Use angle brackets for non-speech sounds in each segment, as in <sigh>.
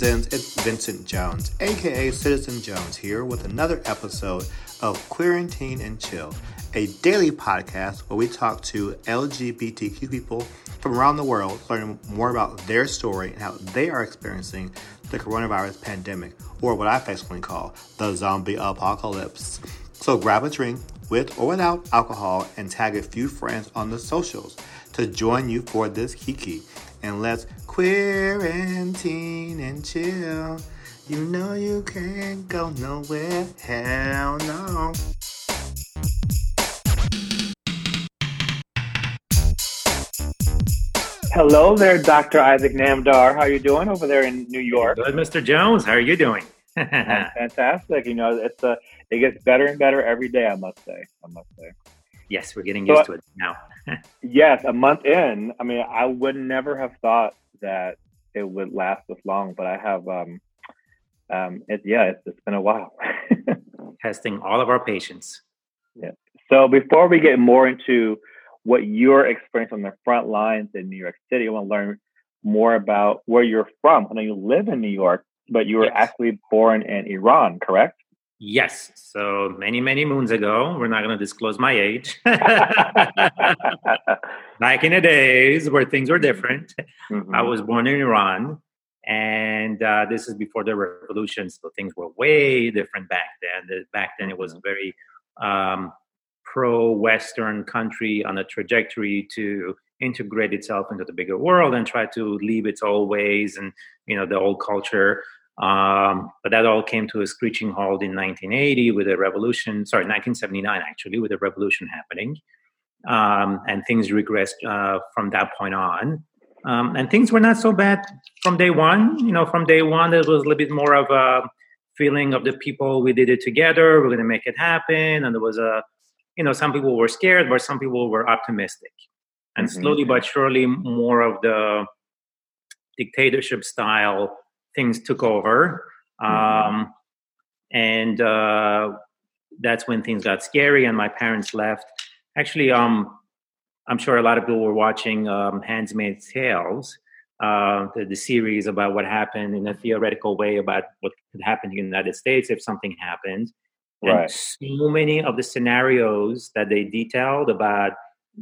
Citizens? It's Vincent Jones, aka Citizen Jones, here with another episode of Quarantine and Chill, a daily podcast where we talk to LGBTQ people from around the world, learning more about their story and how they are experiencing the coronavirus pandemic, or what I affectionately call the zombie apocalypse. So grab a drink with or without alcohol and tag a few friends on the socials to join you for this kiki and let's quarantine and chill. You know you can't go nowhere, hell no. Hello there, Dr. Isaac Namdar. How are you doing over there in New York? Good, Mr. Jones. How are you doing? <laughs> fantastic. You know, it's a, it gets better and better every day. I must say. I must say. Yes, we're getting used so, to it now. <laughs> yes, a month in. I mean, I would never have thought that it would last this long, but I have. Um, um, it, yeah, it's, it's been a while. <laughs> Testing all of our patients. Yeah. So before we get more into what your experience on the front lines in New York City, I want to learn more about where you're from. I know you live in New York, but you were yes. actually born in Iran, correct? Yes. So many, many moons ago, we're not going to disclose my age. <laughs> Back in the days where things were different, mm-hmm. I was born in Iran. And uh, this is before the revolution. So things were way different back then. Back then, it was mm-hmm. very um, pro Western country on a trajectory to integrate itself into the bigger world and try to leave its old ways and you know the old culture um, but that all came to a screeching halt in 1980 with a revolution, sorry, 1979 actually, with a revolution happening. Um, and things regressed uh, from that point on. Um, and things were not so bad from day one. You know, from day one, there was a little bit more of a feeling of the people we did it together, we're going to make it happen. And there was a, you know, some people were scared, but some people were optimistic. And mm-hmm. slowly but surely, more of the dictatorship style things took over. Mm-hmm. Um, and uh, that's when things got scary and my parents left. Actually, um, I'm sure a lot of people were watching um, Handmaid's Tales, uh, the, the, series about what happened in a theoretical way about what could happen in the United States if something happened. Right. And so many of the scenarios that they detailed about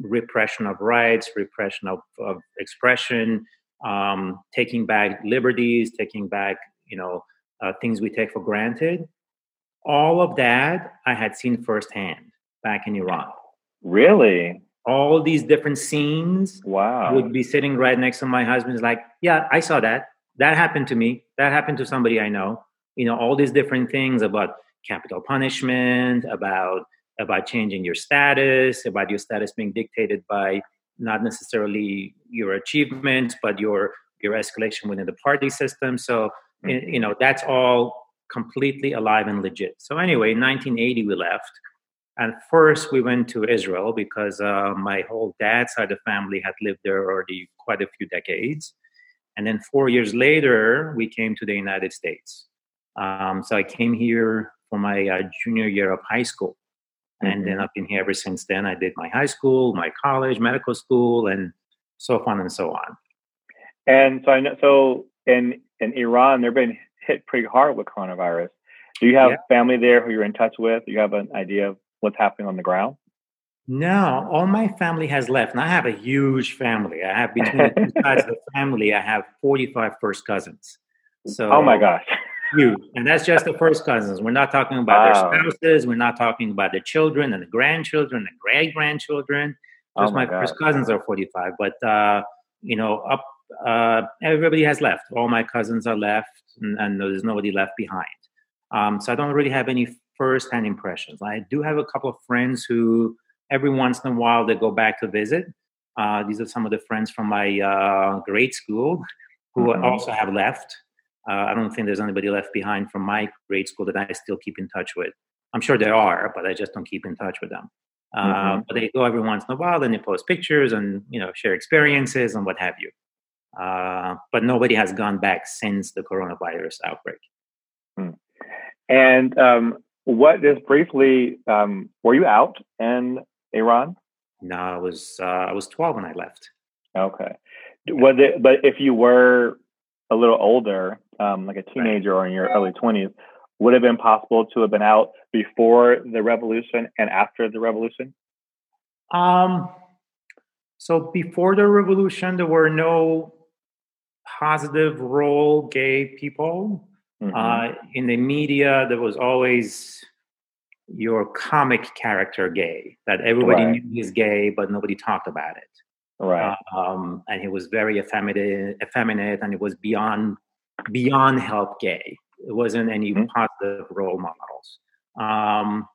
repression of rights, repression of, of expression, um, taking back liberties, taking back, you know, uh, things we take for granted. All of that I had seen firsthand back in Iran. Really? All these different scenes. Wow. would be sitting right next to my husband. like, yeah, I saw that. That happened to me. That happened to somebody I know. You know, all these different things about capital punishment, about about changing your status, about your status being dictated by not necessarily your achievements, but your your escalation within the party system. So mm-hmm. you know that's all completely alive and legit. So anyway, in 1980 we left. And first we went to Israel because uh, my whole dad's side of the family had lived there already quite a few decades. And then four years later, we came to the United States. Um, so I came here for my uh, junior year of high school. And then mm-hmm. I've been here ever since then. I did my high school, my college, medical school, and so on and so on. And so I know, so in in Iran, they're being hit pretty hard with coronavirus. Do you have yeah. family there who you're in touch with? Do you have an idea of what's happening on the ground? No, all my family has left, and I have a huge family. I have between the two sides of the family, I have 45 first cousins. So, oh my gosh, huge. And that's just the first cousins. We're not talking about wow. their spouses. We're not talking about the children and the grandchildren and great grandchildren. Just oh my, my first cousins are 45. But, uh, you know, up, uh, everybody has left. All my cousins are left, and, and there's nobody left behind. Um, so I don't really have any first-hand impressions. I do have a couple of friends who, every once in a while, they go back to visit. Uh, these are some of the friends from my uh, grade school who mm-hmm. also have left. Uh, I don't think there's anybody left behind from my grade school that I still keep in touch with. I'm sure there are, but I just don't keep in touch with them. Uh, mm-hmm. But they go every once in a while, and they post pictures and you know share experiences and what have you. Uh, but nobody has gone back since the coronavirus outbreak. Hmm. And um, what just briefly, um, were you out in Iran? No, I was uh, I was 12 when I left. Okay. Was it? But if you were a little older, um, like a teenager or in your early 20s, would have been possible to have been out before the revolution and after the revolution? Um, so before the revolution, there were no positive role gay people. Mm-hmm. Uh, in the media, there was always your comic character gay that everybody right. knew he's gay, but nobody talked about it. Right. Um, and he was very effeminate, effeminate, and it was beyond beyond help gay. It wasn't any mm-hmm. positive role models. Um,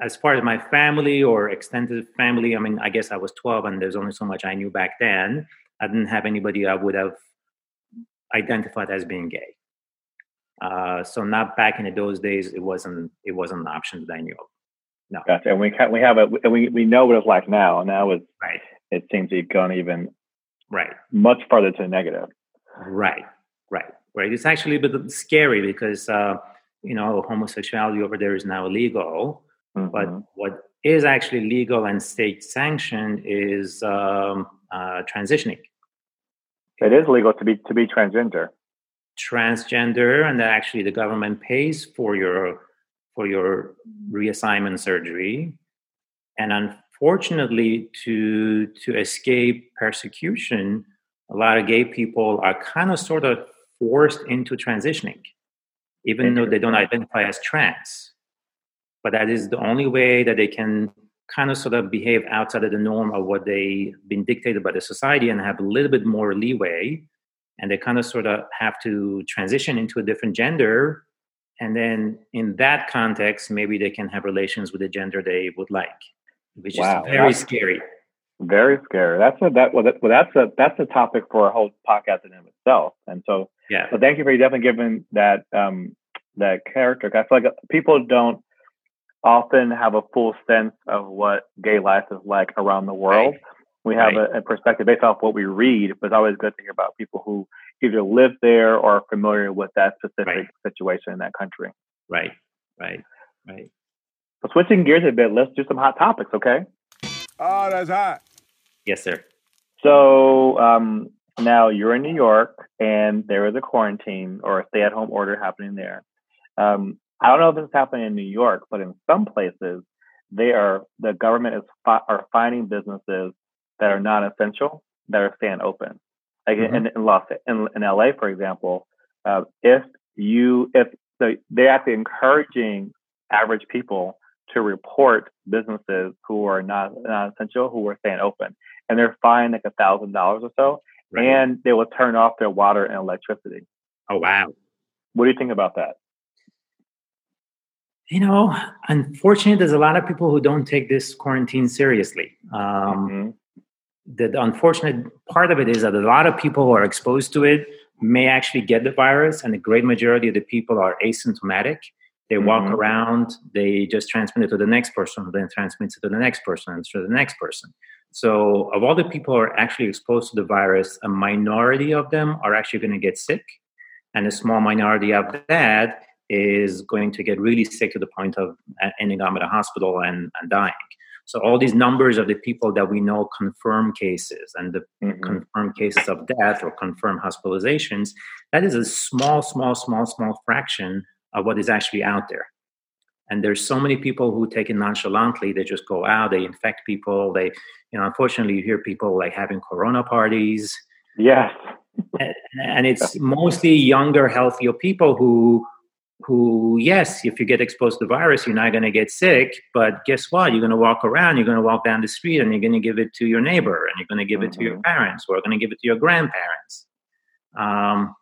as far as my family or extended family, I mean, I guess I was 12 and there's only so much I knew back then. I didn't have anybody I would have identified as being gay. Uh, so not back in those days, it wasn't it wasn't an option that I knew of. No. Gotcha. And we we have a we we know what it's like now, and now it's right. It seems to have gone even right much farther to the negative. Right. Right. Right. It's actually a bit scary because uh, you know homosexuality over there is now illegal, mm-hmm. but what is actually legal and state sanctioned is um, uh, transitioning. It is legal to be to be transgender. Transgender, and that actually the government pays for your for your reassignment surgery. And unfortunately, to to escape persecution, a lot of gay people are kind of sort of forced into transitioning, even though they don't identify as trans. But that is the only way that they can kind of sort of behave outside of the norm of what they've been dictated by the society and have a little bit more leeway and they kind of sort of have to transition into a different gender and then in that context maybe they can have relations with the gender they would like which wow. is very that's scary very scary that's a that well, that, well that's a that's a topic for a whole podcast in itself and so yeah so thank you for definitely giving that um that character i feel like people don't often have a full sense of what gay life is like around the world. Right. We have right. a, a, perspective based off what we read, but it's always good to hear about people who either live there or are familiar with that specific right. situation in that country. Right, right, right. So switching gears a bit, let's do some hot topics, okay? Oh, that's hot. Yes, sir. So um, now you're in New York, and there is a quarantine or a stay-at-home order happening there. Um, I don't know if this is happening in New York, but in some places, they are the government is fi- are finding businesses that are non-essential that are staying open. Like mm-hmm. in, in Los in, in LA, for example, uh, if you if the, they're actually encouraging average people to report businesses who are not non-essential who are staying open, and they're fined like a thousand dollars or so, right. and they will turn off their water and electricity. Oh wow! What do you think about that? you know, unfortunately, there's a lot of people who don't take this quarantine seriously. Um, mm-hmm. The unfortunate part of it is that a lot of people who are exposed to it may actually get the virus, and the great majority of the people are asymptomatic. They mm-hmm. walk around, they just transmit it to the next person, who then transmits it to the next person, and to the next person. So, of all the people who are actually exposed to the virus, a minority of them are actually going to get sick, and a small minority of that is going to get really sick to the point of ending up at a hospital and, and dying. So all these numbers of the people that we know confirm cases and the mm-hmm. confirmed cases of death or confirmed hospitalizations, that is a small, small, small, small fraction of what is actually out there. And there's so many people who take it nonchalantly. They just go out, they infect people. They, you know, unfortunately, you hear people like having corona parties. Yes. and, and it's mostly younger, healthier people who who, yes, if you get exposed to the virus, you're not going to get sick. But guess what? You're going to walk around, you're going to walk down the street, and you're going to give it to your neighbor, and you're going to give mm-hmm. it to your mm-hmm. parents, or going to give it to your grandparents. Um,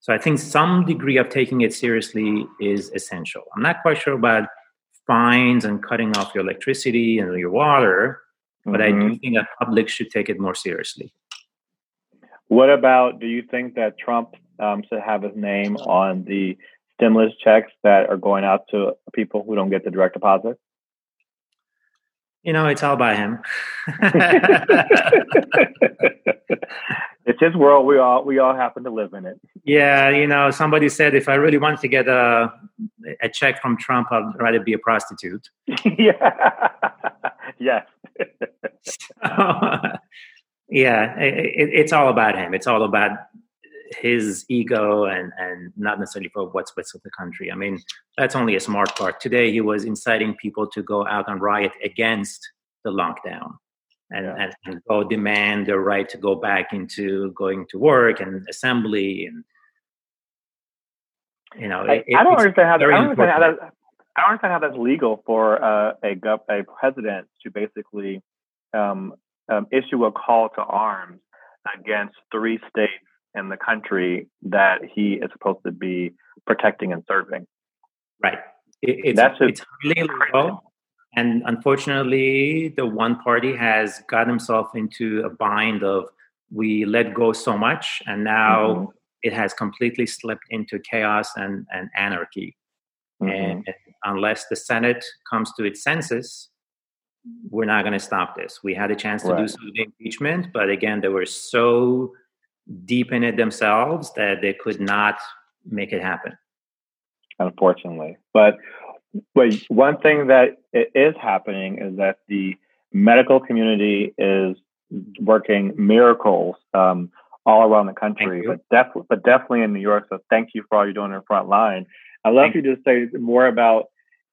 so I think some degree of taking it seriously is essential. I'm not quite sure about fines and cutting off your electricity and your water, but mm-hmm. I do mm-hmm. think that public should take it more seriously. What about? Do you think that Trump um, should have his name on the stimulus checks that are going out to people who don't get the direct deposit? You know, it's all by him. <laughs> it's his world. We all we all happen to live in it. Yeah, you know, somebody said if I really wanted to get a a check from Trump, I'd rather be a prostitute. <laughs> yeah. yes. <laughs> so, yeah, it, it's all about him. It's all about his ego and and not necessarily for what's best for the country. I mean, that's only a smart part. Today, he was inciting people to go out and riot against the lockdown. And, yeah. and, and go demand their right to go back into going to work and assembly and you know, it, I, don't understand how. That, I don't understand how that. I don't understand how that's legal for uh, a gov- a president to basically um, um, issue a call to arms against three states in the country that he is supposed to be protecting and serving. Right. It, it's, That's it's illegal. And unfortunately, the one party has got himself into a bind of we let go so much, and now mm-hmm. it has completely slipped into chaos and, and anarchy. Mm-hmm. And unless the Senate comes to its senses, we're not going to stop this. We had a chance to right. do some impeachment, but again, they were so deep in it themselves that they could not make it happen. Unfortunately, but but one thing that is happening is that the medical community is working miracles um, all around the country, but, def- but definitely in New York. So thank you for all you're doing in the front line. I'd love you to say more about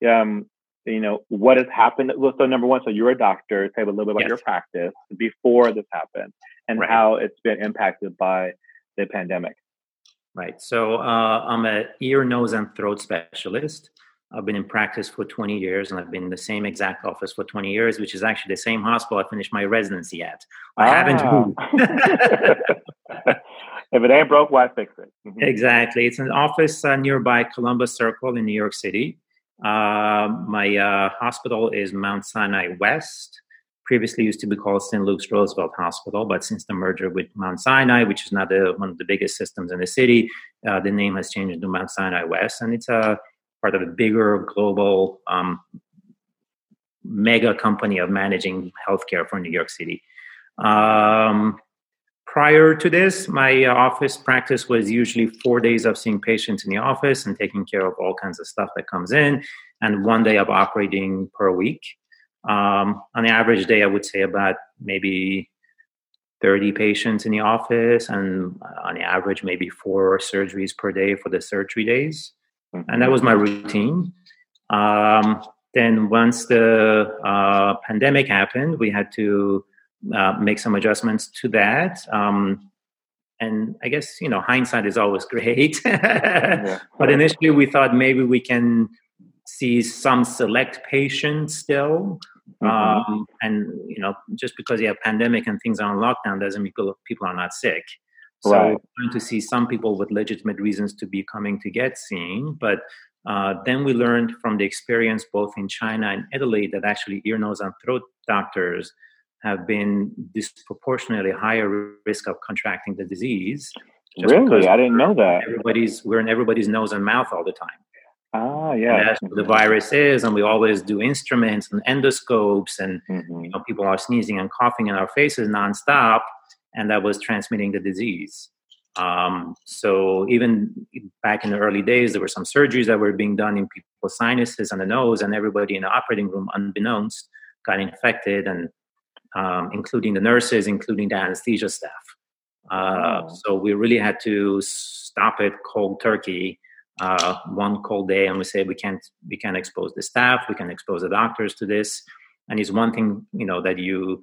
um, you know, what has happened. Well, so number one, so you're a doctor. Tell a little bit about yes. your practice before this happened and right. how it's been impacted by the pandemic. Right. So uh, I'm an ear, nose, and throat specialist. I've been in practice for 20 years, and I've been in the same exact office for 20 years, which is actually the same hospital I finished my residency at. I ah. haven't <laughs> moved. if it ain't broke, why fix it? Mm-hmm. Exactly. It's an office uh, nearby Columbus Circle in New York City. Uh, my uh, hospital is Mount Sinai West. Previously used to be called St. Luke's Roosevelt Hospital, but since the merger with Mount Sinai, which is now the, one of the biggest systems in the city, uh, the name has changed to Mount Sinai West, and it's a part of a bigger global um, mega company of managing healthcare for New York City. Um, prior to this, my office practice was usually four days of seeing patients in the office and taking care of all kinds of stuff that comes in, and one day of operating per week. Um, on the average day, I would say about maybe 30 patients in the office, and on the average, maybe four surgeries per day for the surgery days. And that was my routine. Um, then, once the uh, pandemic happened, we had to uh, make some adjustments to that. Um, and I guess you know hindsight is always <laughs> great, yeah. but initially we thought maybe we can see some select patients still. Mm-hmm. Um, and you know, just because you have pandemic and things are on lockdown doesn't mean people, people are not sick. So right. trying to see some people with legitimate reasons to be coming to get seen, but uh, then we learned from the experience both in China and Italy that actually ear, nose, and throat doctors have been disproportionately higher risk of contracting the disease. Really, I didn't know that. Everybody's we're in everybody's nose and mouth all the time. Ah, yeah. that's what the virus is, and we always do instruments and endoscopes, and mm-hmm. you know people are sneezing and coughing in our faces nonstop, and that was transmitting the disease. Um, so even back in the early days, there were some surgeries that were being done in people's sinuses and the nose, and everybody in the operating room, unbeknownst, got infected and um, including the nurses, including the anesthesia staff. Uh, oh. So we really had to stop it cold turkey uh, one cold day, and we say we can't we can't expose the staff, we can expose the doctors to this. And it's one thing you know that you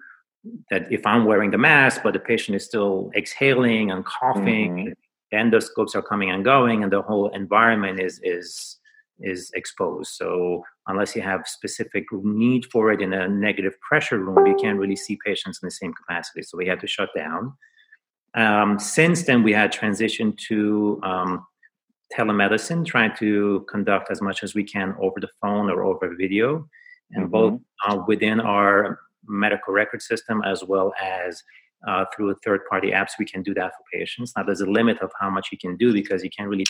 that if I'm wearing the mask, but the patient is still exhaling and coughing, mm-hmm. the endoscopes are coming and going, and the whole environment is is is exposed. So unless you have specific need for it in a negative pressure room, you can't really see patients in the same capacity. So we had to shut down. Um, since then, we had transitioned to um, telemedicine, trying to conduct as much as we can over the phone or over video, and mm-hmm. both uh, within our medical record system as well as uh, through third-party apps, we can do that for patients. Now, there's a limit of how much you can do because you can't really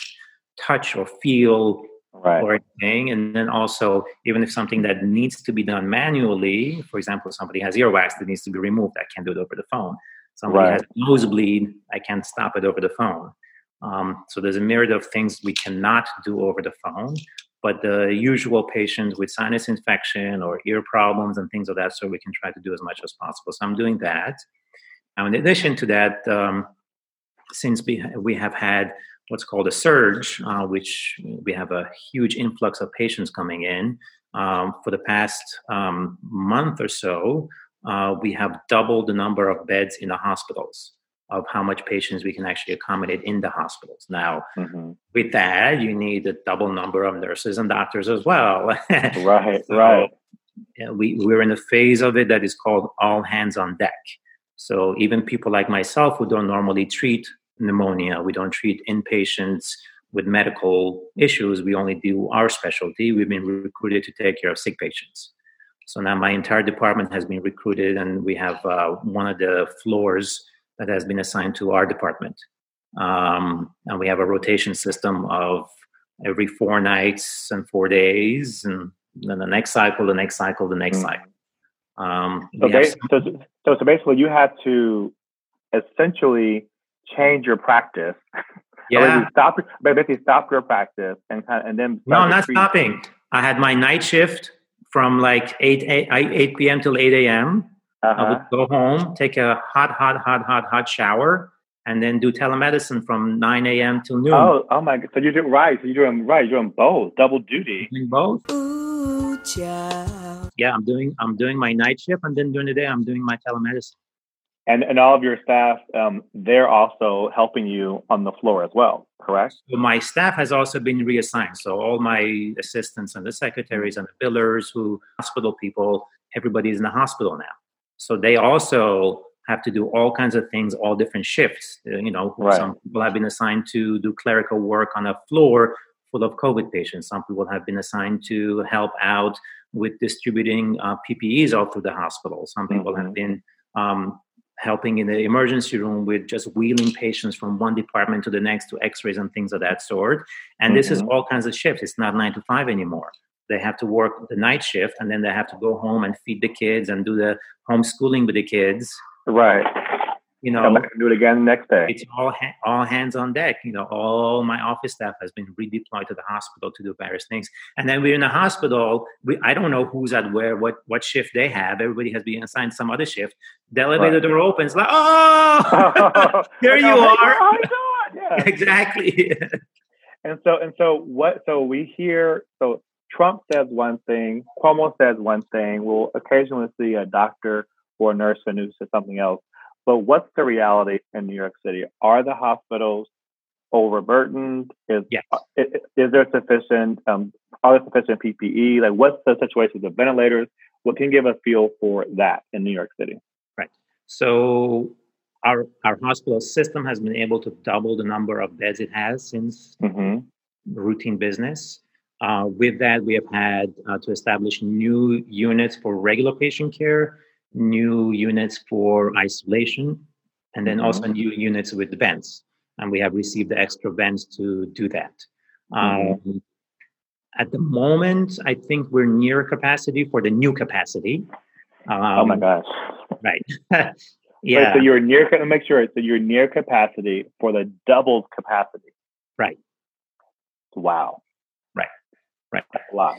touch or feel right. or anything. And then also, even if something that needs to be done manually, for example, somebody has earwax that needs to be removed, I can't do it over the phone. Somebody right. has nosebleed, I can't stop it over the phone. Um, so there's a myriad of things we cannot do over the phone. But the usual patients with sinus infection or ear problems and things of that sort, we can try to do as much as possible. So I'm doing that. Now, in addition to that, um, since we, we have had what's called a surge, uh, which we have a huge influx of patients coming in. Um, for the past um, month or so, uh, we have doubled the number of beds in the hospitals of how much patients we can actually accommodate in the hospitals. Now, mm-hmm. with that, you need a double number of nurses and doctors as well. <laughs> right, so, right. Yeah, we, we're in a phase of it that is called all hands on deck. So even people like myself who don't normally treat pneumonia, we don't treat inpatients with medical issues. We only do our specialty. We've been recruited to take care of sick patients. So now my entire department has been recruited, and we have uh, one of the floors that has been assigned to our department. Um, and we have a rotation system of every four nights and four days, and then the next cycle, the next cycle, the next mm. cycle. Um, so, so, so, so basically, you had to essentially change your practice. <laughs> Yeah. stop, basically stop your practice and kind of, and then. No, I'm not treat. stopping. I had my night shift from like 8, 8, 8 p.m. till 8 a.m. Uh-huh. I would go home, take a hot, hot, hot, hot, hot shower, and then do telemedicine from 9 a.m. till noon. Oh, oh my God. So you're doing right. So you're doing right. You're doing both, double duty. doing both. Ooh, yeah, I'm doing I'm doing my night shift and then during the day I'm doing my telemedicine. And and all of your staff, um, they're also helping you on the floor as well, correct? So my staff has also been reassigned. So all my assistants and the secretaries and the billers, who hospital people, everybody's in the hospital now. So they also have to do all kinds of things, all different shifts. Uh, you know, right. some people have been assigned to do clerical work on a floor full of COVID patients. Some people have been assigned to help out with distributing uh, PPEs all through the hospital. Some people mm-hmm. have been um, helping in the emergency room with just wheeling patients from one department to the next to x-rays and things of that sort and mm-hmm. this is mm-hmm. all kinds of shifts it's not nine to five anymore they have to work the night shift and then they have to go home and feed the kids and do the homeschooling with the kids right you know, do it again next day. It's all ha- all hands on deck. You know, all my office staff has been redeployed to the hospital to do various things. And then we're in the hospital. We, I don't know who's at where, what what shift they have. Everybody has been assigned some other shift. The elevator right. door opens. Like, oh, <laughs> <laughs> here you oh are. Oh yeah. <laughs> exactly. and so and so what? So we hear. So Trump says one thing. Cuomo says one thing. We'll occasionally see a doctor or a nurse who says something else but what's the reality in New York City? Are the hospitals overburdened? Is yes. is, is there sufficient um, are there sufficient PPE? Like what's the situation with the ventilators? What can you give a feel for that in New York City? Right. So our our hospital system has been able to double the number of beds it has since mm-hmm. routine business. Uh, with that, we have had uh, to establish new units for regular patient care new units for isolation, and then mm-hmm. also new units with vents. And we have received the extra vents to do that. Mm-hmm. Um, at the moment, I think we're near capacity for the new capacity. Um, oh my gosh! Right. yeah. <laughs> Wait, so you're near. Make sure. So you're near capacity for the doubled capacity. Right. Wow. Right. A lot.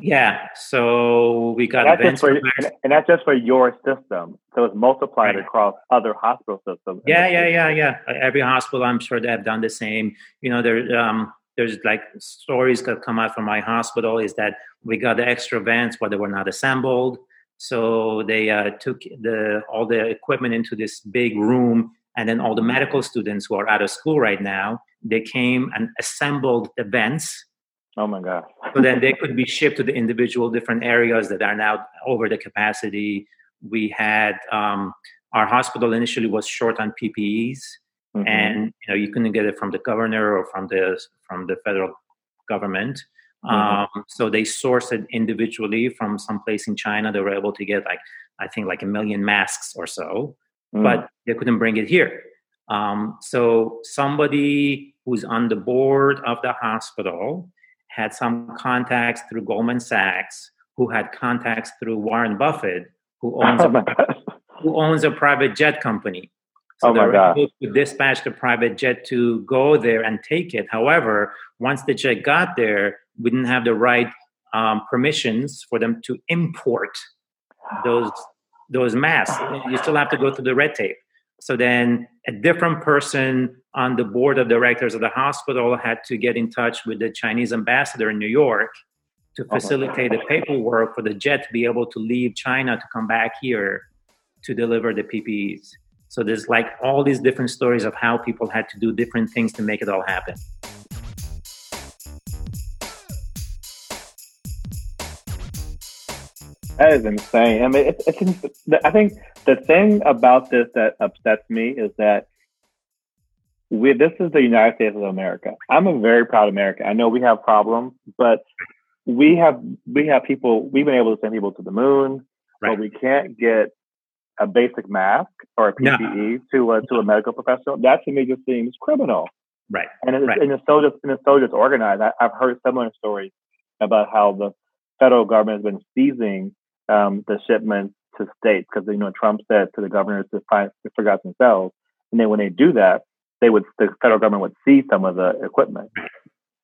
Yeah. So we got and that's, for, and that's just for your system. So it's multiplied right. across other hospital systems. Yeah, yeah, yeah, yeah. Every hospital, I'm sure they have done the same. You know, there, um, there's like stories that come out from my hospital is that we got the extra vents, but they were not assembled. So they uh, took the all the equipment into this big room, and then all the medical students who are out of school right now, they came and assembled the vents Oh my God. <laughs> so then they could be shipped to the individual different areas that are now over the capacity. We had um, our hospital initially was short on PPEs, mm-hmm. and you know you couldn't get it from the governor or from the from the federal government. Mm-hmm. Um, so they sourced it individually from some place in China. They were able to get like I think like a million masks or so, mm-hmm. but they couldn't bring it here. Um, so somebody who's on the board of the hospital had some contacts through Goldman Sachs, who had contacts through Warren Buffett, who owns a, <laughs> who owns a private jet company. So oh they were able to dispatch the private jet to go there and take it. However, once the jet got there, we didn't have the right um, permissions for them to import those those masks. You still have to go through the red tape. So then a different person on the board of directors of the hospital had to get in touch with the Chinese ambassador in New York to facilitate the paperwork for the jet to be able to leave China to come back here to deliver the PPEs. So there's like all these different stories of how people had to do different things to make it all happen. That is insane. I mean, it's, it's, I think the thing about this that upsets me is that we, this is the United States of America. I'm a very proud American. I know we have problems, but we have we have people. We've been able to send people to the moon, right. but we can't get a basic mask or a PPE no. to a to a medical professional. That to me just seems criminal. Right. And it's, right. and it's so just and it's so disorganized. I, I've heard similar stories about how the federal government has been seizing um, the shipments to states because you know Trump said to the governors to find to figure out themselves, and then when they do that, they would the federal government would see some of the equipment.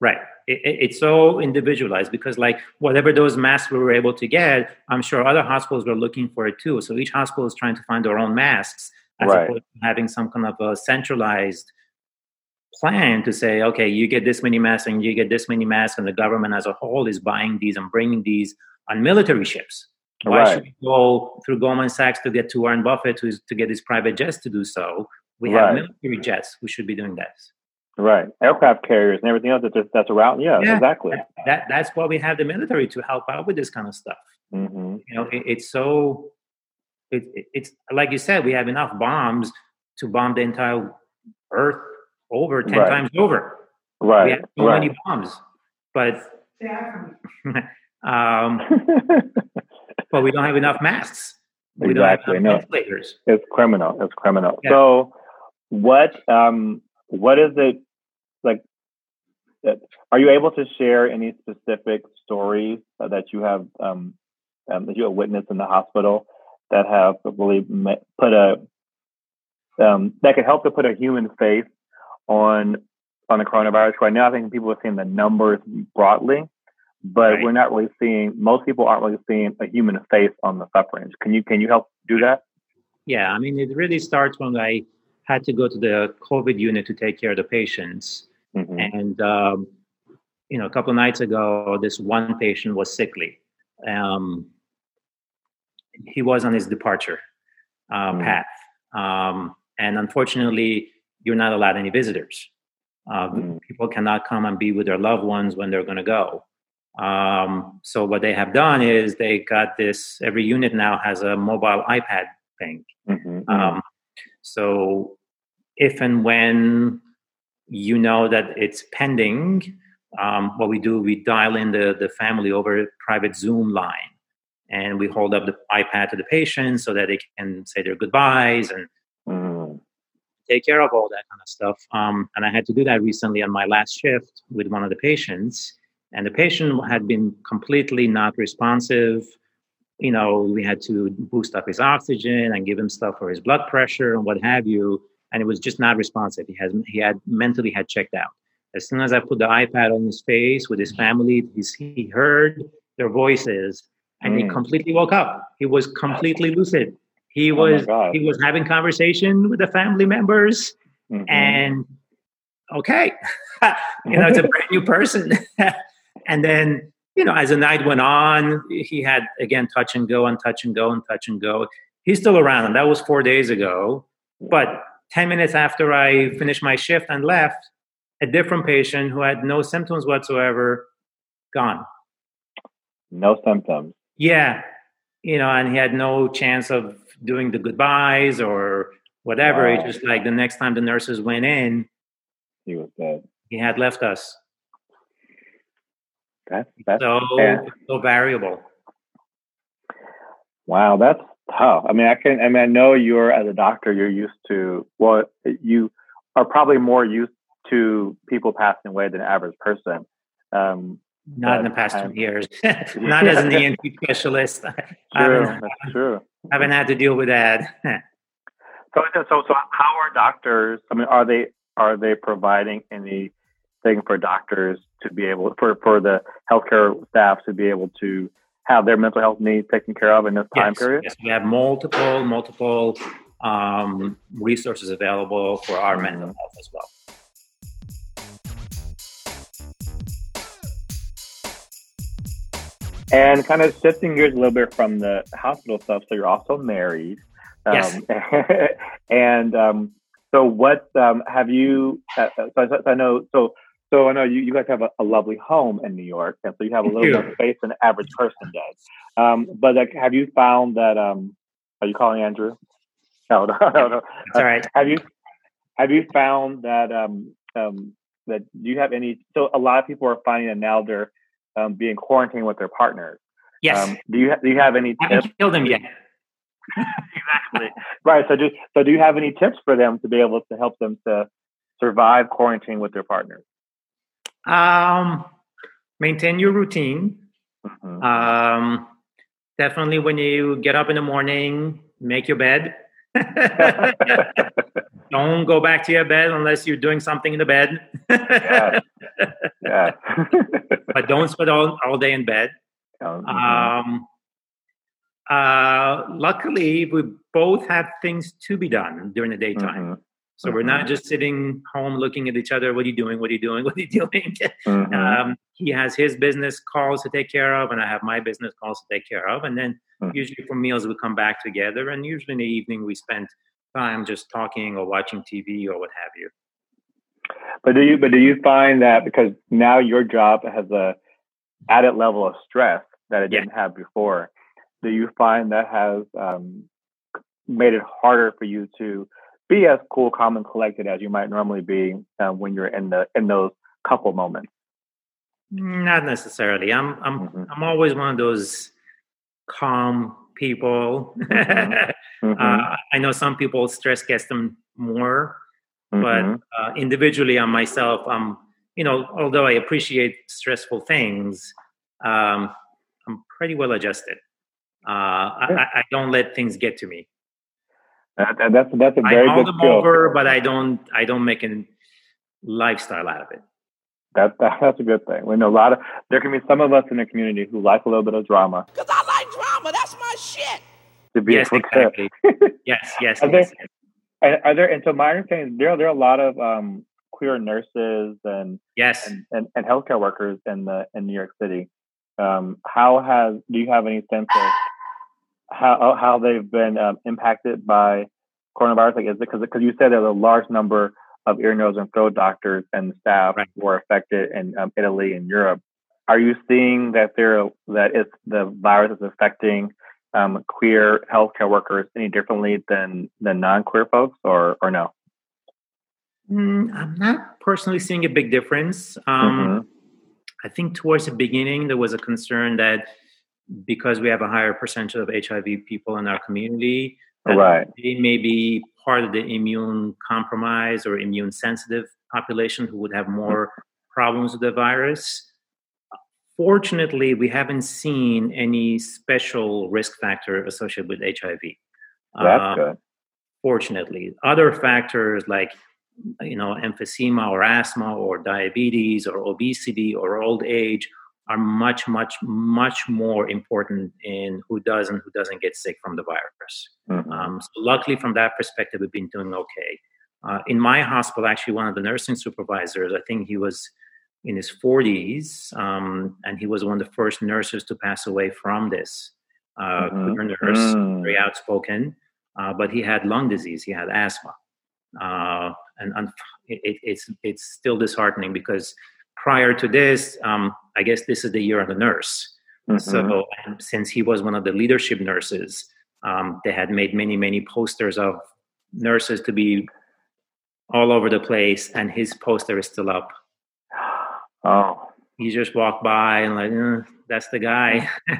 Right. It, it, it's so individualized because, like, whatever those masks we were able to get, I'm sure other hospitals were looking for it too. So each hospital is trying to find their own masks as right. opposed to having some kind of a centralized plan to say, okay, you get this many masks and you get this many masks, and the government as a whole is buying these and bringing these on military ships. Why right. should we go through Goldman Sachs to get to Warren Buffett to, to get his private jets to do so? We have right. military jets who should be doing this. Right, aircraft carriers and everything else that's that's route. Yeah, yeah, exactly. That, that, that's why we have the military to help out with this kind of stuff. Mm-hmm. You know, it, it's so it, it, it's like you said, we have enough bombs to bomb the entire Earth over ten right. times over. Right, we have so right. many bombs, but <laughs> um, <laughs> but we don't have enough masks. We exactly. no. ventilators. It's criminal. It's criminal. Yeah. So, what um, what is it like? Are you able to share any specific stories that you have um, um, that you have witnessed in the hospital that have really put a um, that could help to put a human face on on the coronavirus? Right now, I think people are seeing the numbers broadly, but right. we're not really seeing most people aren't really seeing a human face on the suffering. Can you can you help do that? Yeah, I mean it really starts when I had to go to the COVID unit to take care of the patients, mm-hmm. and um, you know a couple of nights ago, this one patient was sickly. Um, he was on his departure uh, mm-hmm. path, um, and unfortunately, you're not allowed any visitors. Uh, mm-hmm. People cannot come and be with their loved ones when they're going to go. Um, so what they have done is they got this. Every unit now has a mobile iPad thing. So if and when you know that it's pending, um, what we do, we dial in the, the family over a private Zoom line, and we hold up the iPad to the patient so that they can say their goodbyes and mm. take care of all that kind of stuff. Um, and I had to do that recently on my last shift with one of the patients and the patient had been completely not responsive you know we had to boost up his oxygen and give him stuff for his blood pressure and what have you. And it was just not responsive. He has he had mentally had checked out. As soon as i put the ipad on his face with his family he heard their voices and mm. he completely woke up. He was completely lucid. He oh was he was having conversation with the family members mm-hmm. and okay. <laughs> You know it's a <laughs> brand new person. <laughs> And then, you know, as the night went on, he had again touch and go and touch and go and touch and go. He's still around, and that was four days ago. But 10 minutes after I finished my shift and left, a different patient who had no symptoms whatsoever gone. No symptoms. Yeah. You know, and he had no chance of doing the goodbyes or whatever. Wow. It's just like the next time the nurses went in, he was dead. He had left us. That's that's so yeah. so variable. Wow, that's tough. I mean, I can. I mean, I know you're as a doctor, you're used to. Well, you are probably more used to people passing away than average person. Um, not in the past two years. <laughs> not as an ENT specialist. <laughs> True, I that's true. I haven't had to deal with that. <laughs> so, so, so, how are doctors? I mean, are they are they providing any thing for doctors to be able for for the healthcare staff to be able to have their mental health needs taken care of in this time yes, period? Yes, we have multiple multiple um, resources available for our mental health as well. And kind of shifting gears a little bit from the hospital stuff. So you're also married. Um, yes. <laughs> and um, so what um, have you? Uh, uh so, I, I know. So so I know you, you guys have a, a, lovely home in New York, and so you have a little more space than the average person does. Um, but like, have you found that? Um, are you calling Andrew? <laughs> No, no, no, no. That's all right. Uh, have you have you found that um, um, that do you have any? So a lot of people are finding that now they're um, being quarantined with their partners. Yes. Um, do you do you have any? I haven't tips? killed them yet. <laughs> exactly. right. So do so. Do you have any tips for them to be able to help them to survive quarantine with their partners? Um, maintain your routine. Mm-hmm. Um, definitely, when you get up in the morning, make your bed. <laughs> Don't go back to your bed unless you're doing something in the bed. yeah. <laughs> yeah. but don't spend all, all day in bed. Mm-hmm. Um, uh, luckily, we both have things to be done during the daytime. So mm-hmm. we're not mm-hmm. just sitting home looking at each other. What are you doing? What are you doing? <laughs> What are you doing? Mm-hmm. Um, he has his business calls to take care of, and I have my business calls to take care of. And then mm-hmm. usually for meals, we come back together. And usually in the evening, we spend time just talking or watching TV or what have you. But do you? But do you find that because now your job has a added level of stress that it yeah. didn't have before? Do you find that has um, made it harder for you to be as cool, calm, and collected as you might normally be uh, when you're in the in those couple moments? Not necessarily. I'm I'm mm-hmm. I'm always one of those calm people. Mm-hmm. <laughs> mm-hmm. Uh, I know some people stress gets them more, but mm-hmm. uh, individually on myself, I'm you know although I appreciate stressful things, um, I'm pretty well adjusted. Uh, yeah. I, I, don't let things get to me. That, that's that's a very good thing. I good them skill. over, but I don't I don't make a lifestyle out of it. That, that that's a good thing. We know a lot of there can be some of us in the community who like a little bit of drama. Because I like drama. That's my shit. To be yes, exactly. <laughs> yes, yes. Are yes. there, are there? And so my understanding is there there are a lot of um, queer nurses and yes and, and, and healthcare workers in the in New York City. Um, how has do you have any sense of how how they've been um, impacted by coronavirus? Like, is it because because you said there's a large number of ear, nose, and throat doctors and staff right. were affected in um, Italy and Europe. Are you seeing that there that it's the virus is affecting um, queer healthcare workers any differently than than non-queer folks, or or no? Mm, I'm not personally seeing a big difference. Um, mm-hmm. I think towards the beginning there was a concern that because we have a higher percentage of HIV people in our community, right. they may be part of the immune compromised or immune sensitive population who would have more problems with the virus. Fortunately, we haven't seen any special risk factor associated with HIV. That's uh, good. Fortunately, other factors like you know emphysema or asthma or diabetes or obesity or old age are much, much, much more important in who does and who doesn't get sick from the virus. Mm-hmm. Um, so luckily, from that perspective, we've been doing okay. Uh, in my hospital, actually, one of the nursing supervisors, I think he was in his 40s, um, and he was one of the first nurses to pass away from this. Uh, mm-hmm. nurse, mm. very outspoken, uh, but he had lung disease, he had asthma. Uh, and, and it, it's, it's still disheartening because prior to this, um, I guess this is the year of the nurse. Mm-hmm. So since he was one of the leadership nurses, um, they had made many, many posters of nurses to be all over the place, and his poster is still up. <gasps> Oh, he just walked by and like, eh, that's the guy. <laughs>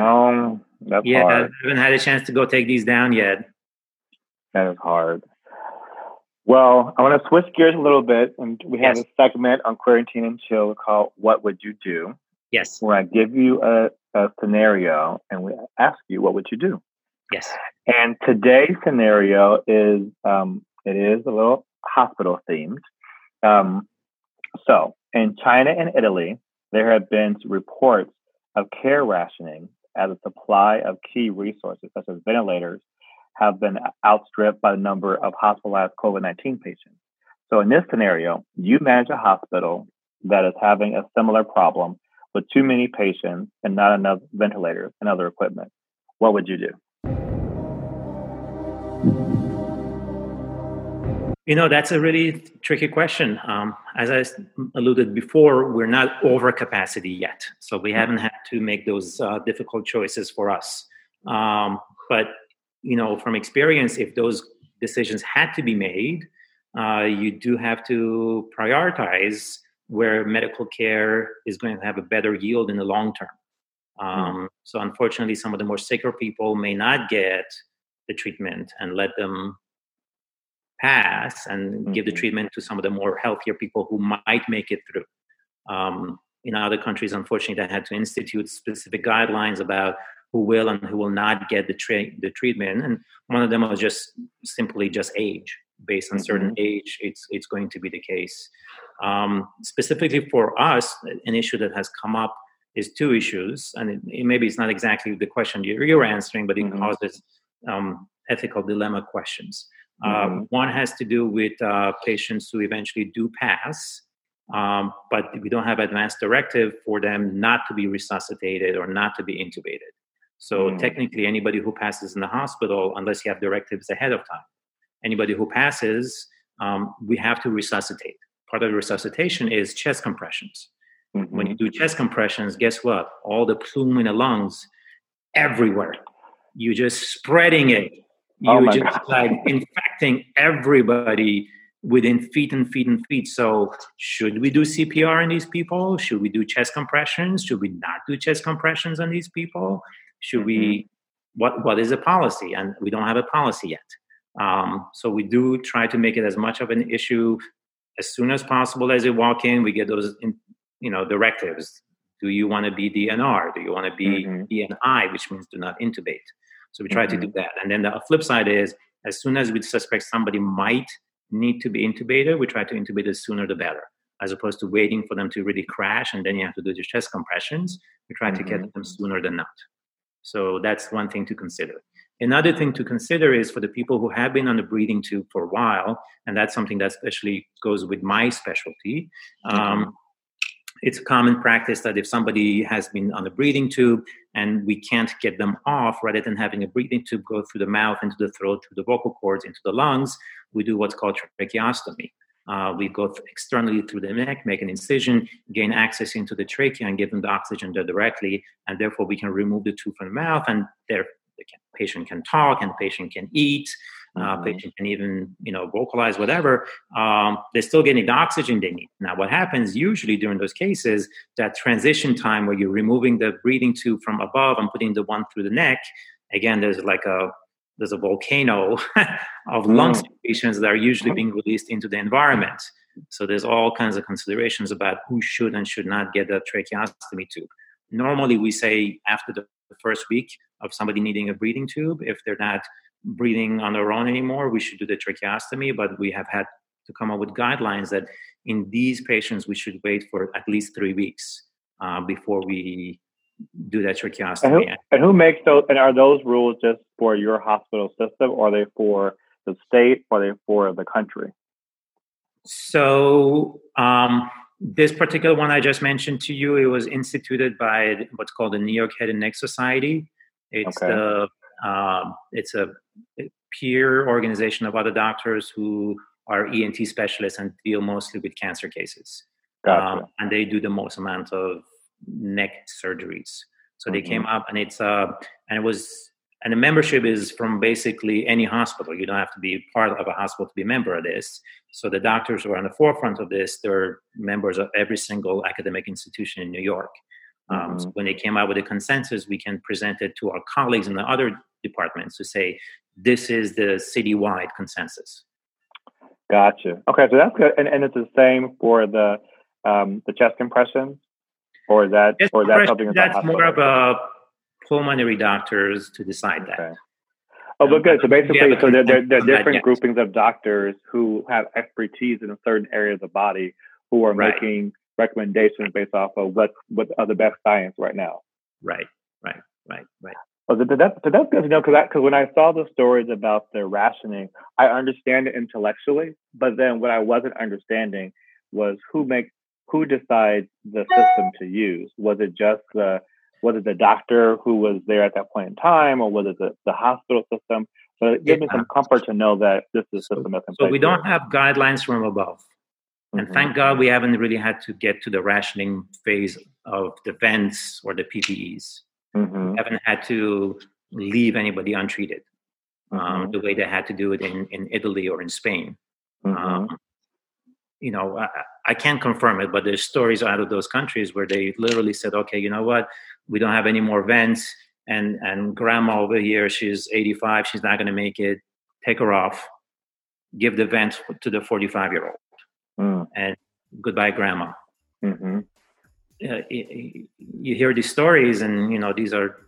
oh, <laughs> that's yeah. Hard. I haven't had a chance to go take these down yet. That is hard. Well, I want to switch gears a little bit, and we have yes. a segment on quarantine and chill called "What Would You Do?" Yes. Where I give you a, a scenario, and we ask you, "What would you do?" Yes. And today's scenario is um, it is a little hospital themed. Um, so, in China and Italy, there have been reports of care rationing as a supply of key resources such as ventilators have been outstripped by the number of hospitalized COVID 19 patients. So, in this scenario, you manage a hospital that is having a similar problem with too many patients and not enough ventilators and other equipment. What would you do? You know, that's a really tricky question. Um, as I alluded before, we're not over capacity yet. So we haven't had to make those uh, difficult choices for us. Um, but, you know, from experience, if those decisions had to be made, uh, you do have to prioritize where medical care is going to have a better yield in the long term. Hmm. Um. So, unfortunately, some of the more sicker people may not get the treatment and let them pass and mm-hmm. give the mm-hmm. treatment to some of the more healthier people who might make it through. Um, in other countries, unfortunately, they had to institute specific guidelines about who will and who will not get the, tra- the treatment. And one of them was just simply just age. Based on mm-hmm. certain age, it's it's going to be the case. Um, specifically for us, an issue that has come up is two issues, and it, it, maybe it's not exactly the question you're, you're answering, but it mm-hmm. causes um, ethical dilemma questions. Uh, mm-hmm. one has to do with uh, patients who eventually do pass, um, but we don't have advanced directive for them not to be resuscitated or not to be intubated. So mm-hmm. technically, anybody who passes in the hospital, unless you have directives ahead of time, anybody who passes, um, we have to resuscitate. Part of the resuscitation is chest compressions. Mm-hmm. When you do chest compressions, guess what? All the plume in the lungs everywhere. You're just spreading it Oh you oh just God. like <laughs> infecting everybody within feet and feet and feet. So, should we do CPR on these people? Should we do chest compressions? Should we not do chest compressions on these people? Should mm-hmm. we? What What is the policy? And we don't have a policy yet. Um, so we do try to make it as much of an issue as soon as possible as they walk in. We get those, in, you know, directives. Do you want to be DNR? Do you want to be mm-hmm. DNI, which means do not intubate? So we try mm-hmm. to do that. And then the flip side is as soon as we suspect somebody might need to be intubated, we try to intubate as sooner the better, as opposed to waiting for them to really crash and then you have to do the chest compressions. We try mm-hmm. to get mm-hmm. them sooner than not. So that's one thing to consider. Another thing to consider is for the people who have been on the breathing tube for a while, and that's something that especially goes with my specialty. Um, mm-hmm it's a common practice that if somebody has been on a breathing tube and we can't get them off, rather than having a breathing tube go through the mouth, into the throat, through the vocal cords, into the lungs, we do what's called tracheostomy. Uh, we go externally through the neck, make an incision, gain access into the trachea, and give them the oxygen there directly. And therefore, we can remove the tube from the mouth, and there the patient can talk and the patient can eat uh, mm-hmm. patient can even you know vocalize whatever um, they're still getting the oxygen they need now what happens usually during those cases that transition time where you're removing the breathing tube from above and putting the one through the neck again there's like a there's a volcano <laughs> of mm. lung secretions that are usually mm-hmm. being released into the environment so there's all kinds of considerations about who should and should not get a tracheostomy tube normally we say after the first week of somebody needing a breathing tube if they're not breathing on their own anymore, we should do the tracheostomy. But we have had to come up with guidelines that in these patients, we should wait for at least three weeks uh, before we do that tracheostomy. And who, and who, makes those? And are those rules just for your hospital system, or are they for the state, or are they for the country? So um, this particular one I just mentioned to you, it was instituted by what's called the New York Head and Neck Society. It's okay. the um, it's a peer organization of other doctors who are ENT specialists and deal mostly with cancer cases. Gotcha. Um, and they do the most amount of neck surgeries. So mm-hmm. they came up and it's uh and it was and the membership is from basically any hospital. You don't have to be part of a hospital to be a member of this. So the doctors who are on the forefront of this, they're members of every single academic institution in New York. Um, mm-hmm. so when they came out with a consensus, we can present it to our colleagues in the other departments to say this is the citywide consensus. Gotcha. Okay, so that's good, and, and it's the same for the um, the chest compressions, or that chest or that something that's more of a pulmonary doctors to decide that. Oh, but good. So basically, so there, there, there are different groupings of doctors who have expertise in a certain areas of the body who are right. making recommendations based off of what what are the best science right now. Right, right, right, right. Oh, that, that, that's good to know because because when I saw the stories about the rationing, I understand it intellectually, but then what I wasn't understanding was who makes who decides the system to use. Was it just the was it the doctor who was there at that point in time, or was it the, the hospital system? So it gives yeah. me some comfort to know that this is a system that's So we don't have guidelines from above. And mm-hmm. thank God we haven't really had to get to the rationing phase of the vents or the PPEs. Mm-hmm. Haven't had to leave anybody untreated um, mm-hmm. the way they had to do it in, in Italy or in Spain. Mm-hmm. Um, you know, I, I, can't confirm it, but there's stories out of those countries where they literally said, okay, you know what? We don't have any more vents. And, and grandma over here, she's 85, she's not going to make it. Take her off. Give the vent to the 45 year old mm. and goodbye grandma mm-hmm. Uh, you hear these stories and you know these are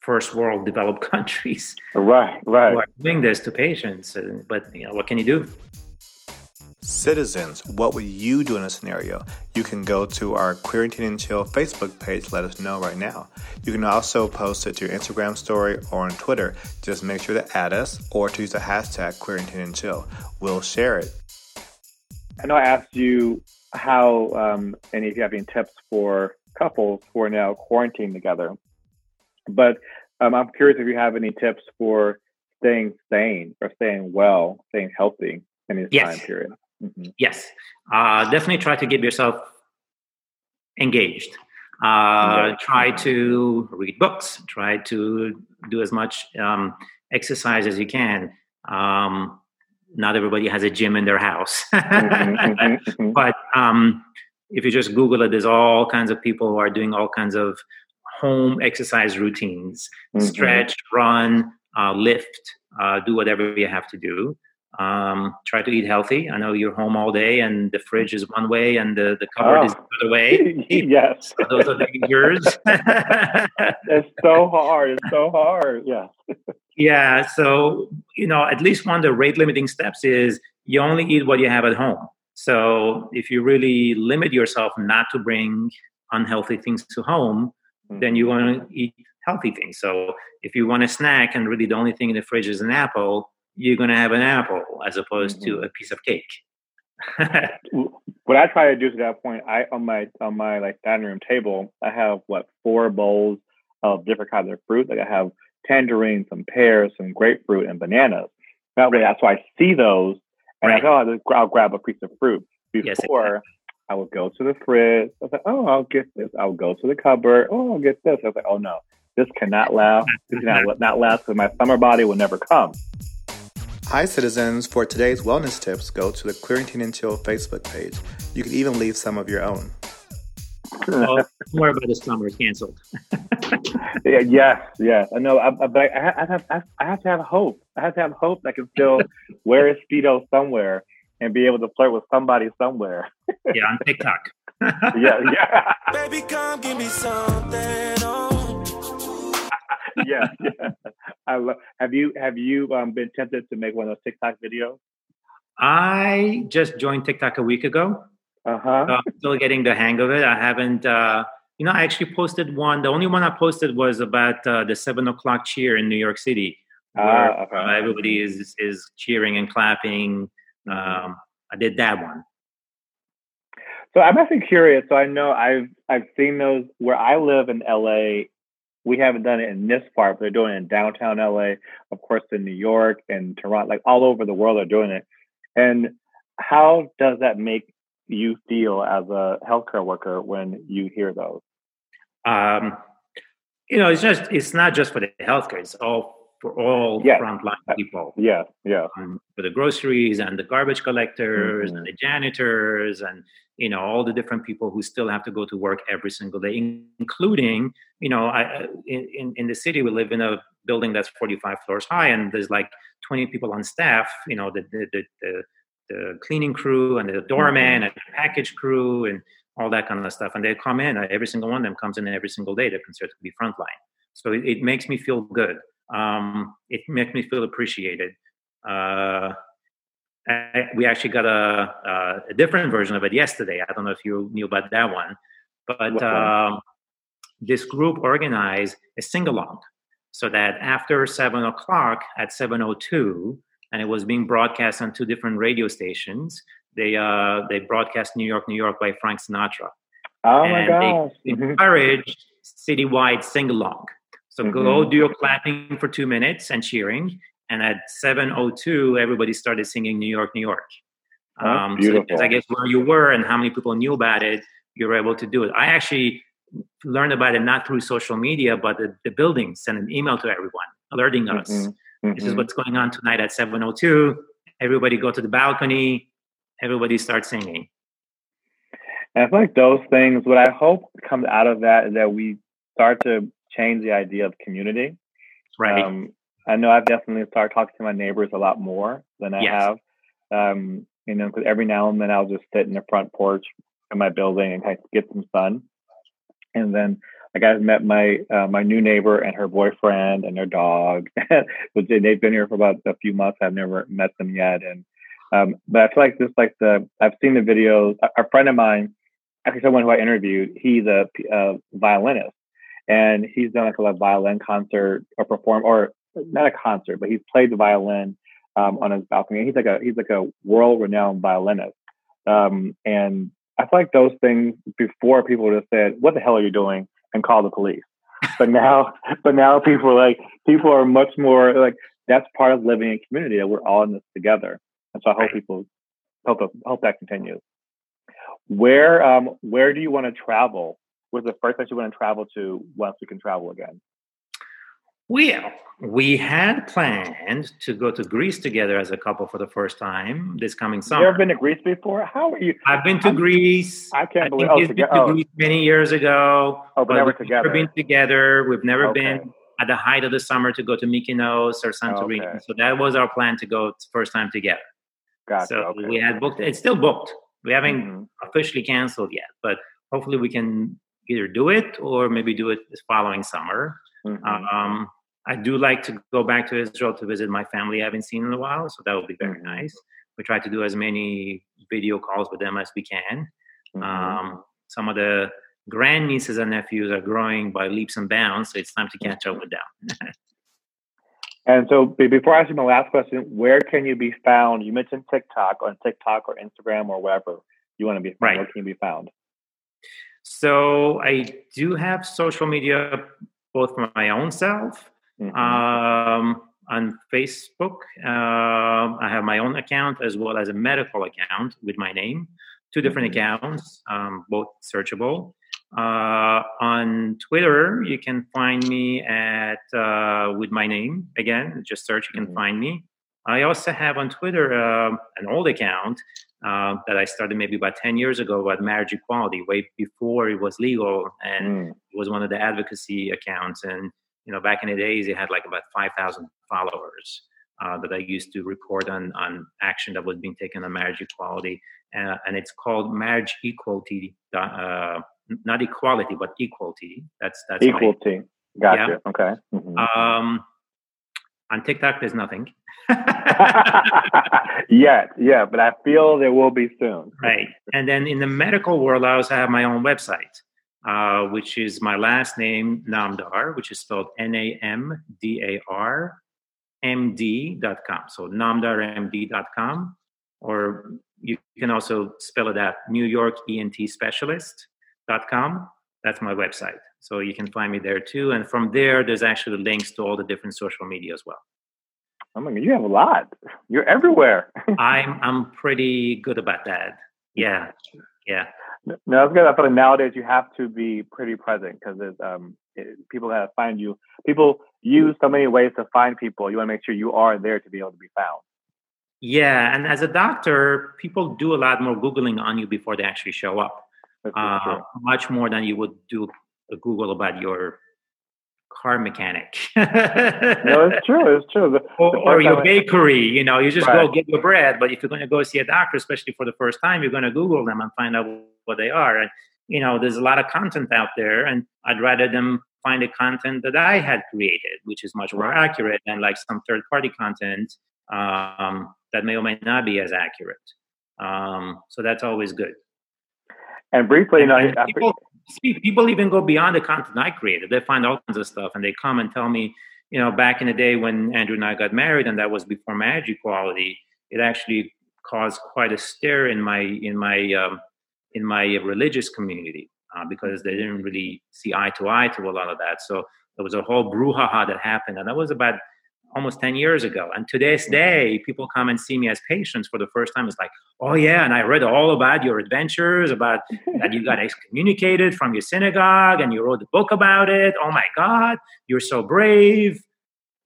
first world developed <laughs> countries right right who are doing this to patients but you know what can you do Citizens, what would you do in a scenario? You can go to our Quarantine and Chill Facebook page, let us know right now. You can also post it to your Instagram story or on Twitter. Just make sure to add us or to use the hashtag Quarantine and Chill. We'll share it. I know I asked you how, um, and if you have any tips for couples who are now quarantined together, but um, I'm curious if you have any tips for staying sane or staying well, staying healthy in this yes. time period. Mm-hmm. Yes, uh, definitely try to keep yourself engaged. Uh, try to read books. Try to do as much um, exercise as you can. Um, not everybody has a gym in their house. <laughs> Mm-hmm, mm-hmm. but um, if you just Google it, there's all kinds of people who are doing all kinds of home exercise routines mm-hmm. stretch, run, uh, lift, uh, do whatever you have to do. Um, try to eat healthy. I know you're home all day and the fridge is one way and the, the cupboard oh. is the other way. <laughs> yes. those are yours. <laughs> it's so hard. It's so hard. Yeah. Yeah. So, you know, at least one of the rate limiting steps is you only eat what you have at home. So if you really limit yourself not to bring unhealthy things to home, mm-hmm. then you want to eat healthy things. So if you want a snack and really the only thing in the fridge is an apple, you're going to have an apple as opposed mm-hmm. to a piece of cake. what I try to do to that point, I on my on my like dining room table, I have what four bowls of different kinds of fruit. Like I have tangerines, some pears, some grapefruit, and bananas. That way, that's why I see those, and right. I go, oh, I'll grab a piece of fruit. Before, yes, I would go to the fridge. I was like, oh, I'll get this. I'll go to the cupboard. Oh, I'll get this. I was like, oh no, this cannot last. This cannot <laughs> not last because my summer body will never come. Hi, citizens. For today's wellness tips, go to the Quarantine and Chill Facebook page. You can even leave some of your own oh, <laughs> well, more about the summer is canceled. <laughs> yeah, yes, yes. I know, I, but I, I, have, I have to have hope. I have to have hope that I can still wear a speedo somewhere and be able to flirt with somebody somewhere. yeah, on TikTok. <laughs> yeah, yeah. Baby, come give me something. <laughs> yeah, yeah. I love, have you have you um, been tempted to make one of those TikTok videos? I just joined TikTok a week ago. Uh-huh. So I'm still getting the hang of it. I haven't, uh, you know, I actually posted one. The only one I posted was about uh, the seven o'clock cheer in New York City, where uh, okay. everybody is is cheering and clapping. Um, I did that one. So I'm actually curious. So I know I've I've seen those where I live in LA. We haven't done it in this part, but they're doing it in downtown LA, of course, in New York and Toronto, like all over the world. They're doing it. And how does that make you feel as a healthcare worker when you hear those? Um, you know, it's just it's not just for the healthcare; it's all for all yes. frontline uh, people. Yeah, yeah. Um, for the groceries and the garbage collectors mm-hmm. and the janitors and you know all the different people who still have to go to work every single day, including you know, I, in in the city we live in a building that's 45 floors high and there's like 20 people on staff. You know, the the, the, the the cleaning crew and the doorman mm-hmm. and the package crew and all that kind of stuff. And they come in, every single one of them comes in every single day. They're considered to be frontline. So it, it makes me feel good. Um, it makes me feel appreciated. Uh, I, we actually got a, a, a, different version of it yesterday. I don't know if you knew about that one, but um, this group organized a sing along so that after seven o'clock at 702, and it was being broadcast on two different radio stations, they uh, they broadcast New York, New York by Frank Sinatra. Oh and my gosh. They mm-hmm. encouraged citywide sing along. So mm-hmm. go do your clapping for two minutes and cheering. And at 7.02, everybody started singing New York, New York. Um. So I guess where you were and how many people knew about it, you were able to do it. I actually learned about it not through social media, but the, the building sent an email to everyone alerting us. Mm-hmm. Mm-hmm. This is what's going on tonight at 7.02. Everybody go to the balcony. Everybody start singing. And I feel like those things, what I hope comes out of that is that we start to change the idea of community. Right. Um, I know I've definitely started talking to my neighbors a lot more than I yes. have. Um, you know, because every now and then I'll just sit in the front porch of my building and kind of get some sun. And then like I've met my uh, my new neighbor and her boyfriend and their dog. <laughs> Which they've been here for about a few months. I've never met them yet. And um, but I feel like just like the I've seen the videos. A, a friend of mine, actually someone who I interviewed, he's a, a violinist, and he's done like a violin concert or perform or not a concert, but he's played the violin um, on his balcony. He's like a he's like a world renowned violinist, um, and I feel like those things before people just said, "What the hell are you doing?" and call the police. But now, <laughs> but now people are like people are much more like that's part of living in community. That we're all in this together, and so I hope people hope hope that continues. Where um where do you want to travel? What's the first place you want to travel to once we can travel again? Well, we had planned to go to Greece together as a couple for the first time this coming summer. You ever been to Greece before? How are you? I've been to I'm, Greece. I can't I believe. Oh, been to oh. Greece many years ago. Oh, but, never we've together. Never been together. We've never okay. been at the height of the summer to go to Mykonos or Santorini. Okay. So that was our plan to go first time together. Gotcha. So okay. we had booked. It's still booked. We haven't mm-hmm. officially canceled yet, but hopefully we can either do it or maybe do it this following summer. Mm-hmm. Um, I do like to go back to Israel to visit my family I haven't seen in a while, so that would be very mm-hmm. nice. We try to do as many video calls with them as we can. Mm-hmm. Um, some of the grandnieces and nephews are growing by leaps and bounds, so it's time to catch up with them. <laughs> and so, before I ask you my last question, where can you be found? You mentioned TikTok on TikTok or Instagram or wherever you want to be found. Right. Where can you be found? So I do have social media both for my own self Mm-hmm. Um, on Facebook, uh, I have my own account as well as a medical account with my name. Two different mm-hmm. accounts, um, both searchable. Uh, on Twitter, you can find me at uh, with my name again. Just search, you can mm-hmm. find me. I also have on Twitter uh, an old account uh, that I started maybe about 10 years ago about marriage equality, way before it was legal. And mm. it was one of the advocacy accounts. And you know, back in the days, it had like about 5,000 followers uh, that I used to report on, on action that was being taken on marriage equality. Uh, and it's called Marriage Equality, uh, not equality, but equality. That's, that's equality. My, gotcha. Yeah. Okay. Mm-hmm. Um, on TikTok, there's nothing. <laughs> <laughs> Yet, yeah, but I feel there will be soon. Right. And then in the medical world, I also have my own website. Uh, which is my last name, Namdar, which is spelled N A M D A R M D.com. So namdarmd.com. Or you can also spell it out New York ENT Specialist.com. That's my website. So you can find me there too. And from there, there's actually links to all the different social media as well. Oh my God, you have a lot. You're everywhere. <laughs> I'm I'm pretty good about that. Yeah. Yeah. No, that's good. I feel like nowadays you have to be pretty present because um, it, people gotta find you. People use so many ways to find people. You want to make sure you are there to be able to be found. Yeah, and as a doctor, people do a lot more googling on you before they actually show up. Uh, much more than you would do a Google about your car mechanic. no, it's true. It's true. The, or, the or your bakery. You know, you just right. go get your bread. But if you're going to go see a doctor, especially for the first time, you're going to Google them and find out what they are. And you know, there's a lot of content out there, and I'd rather them find the content that I had created, which is much more accurate than like some third-party content um, that may or may not be as accurate. Um, so that's always good. And briefly, you know, people, see, people even go beyond the content I created. They find all kinds of stuff, and they come and tell me, you know, back in the day when Andrew and I got married, and that was before marriage equality, it actually caused quite a stir in my in my um, in my religious community uh, because they didn't really see eye to eye to a lot of that. So there was a whole brouhaha that happened, and that was about almost 10 years ago. And to this day, people come and see me as patients for the first time. It's like, oh, yeah, and I read all about your adventures, about <laughs> that you got excommunicated from your synagogue and you wrote a book about it. Oh, my God, you're so brave.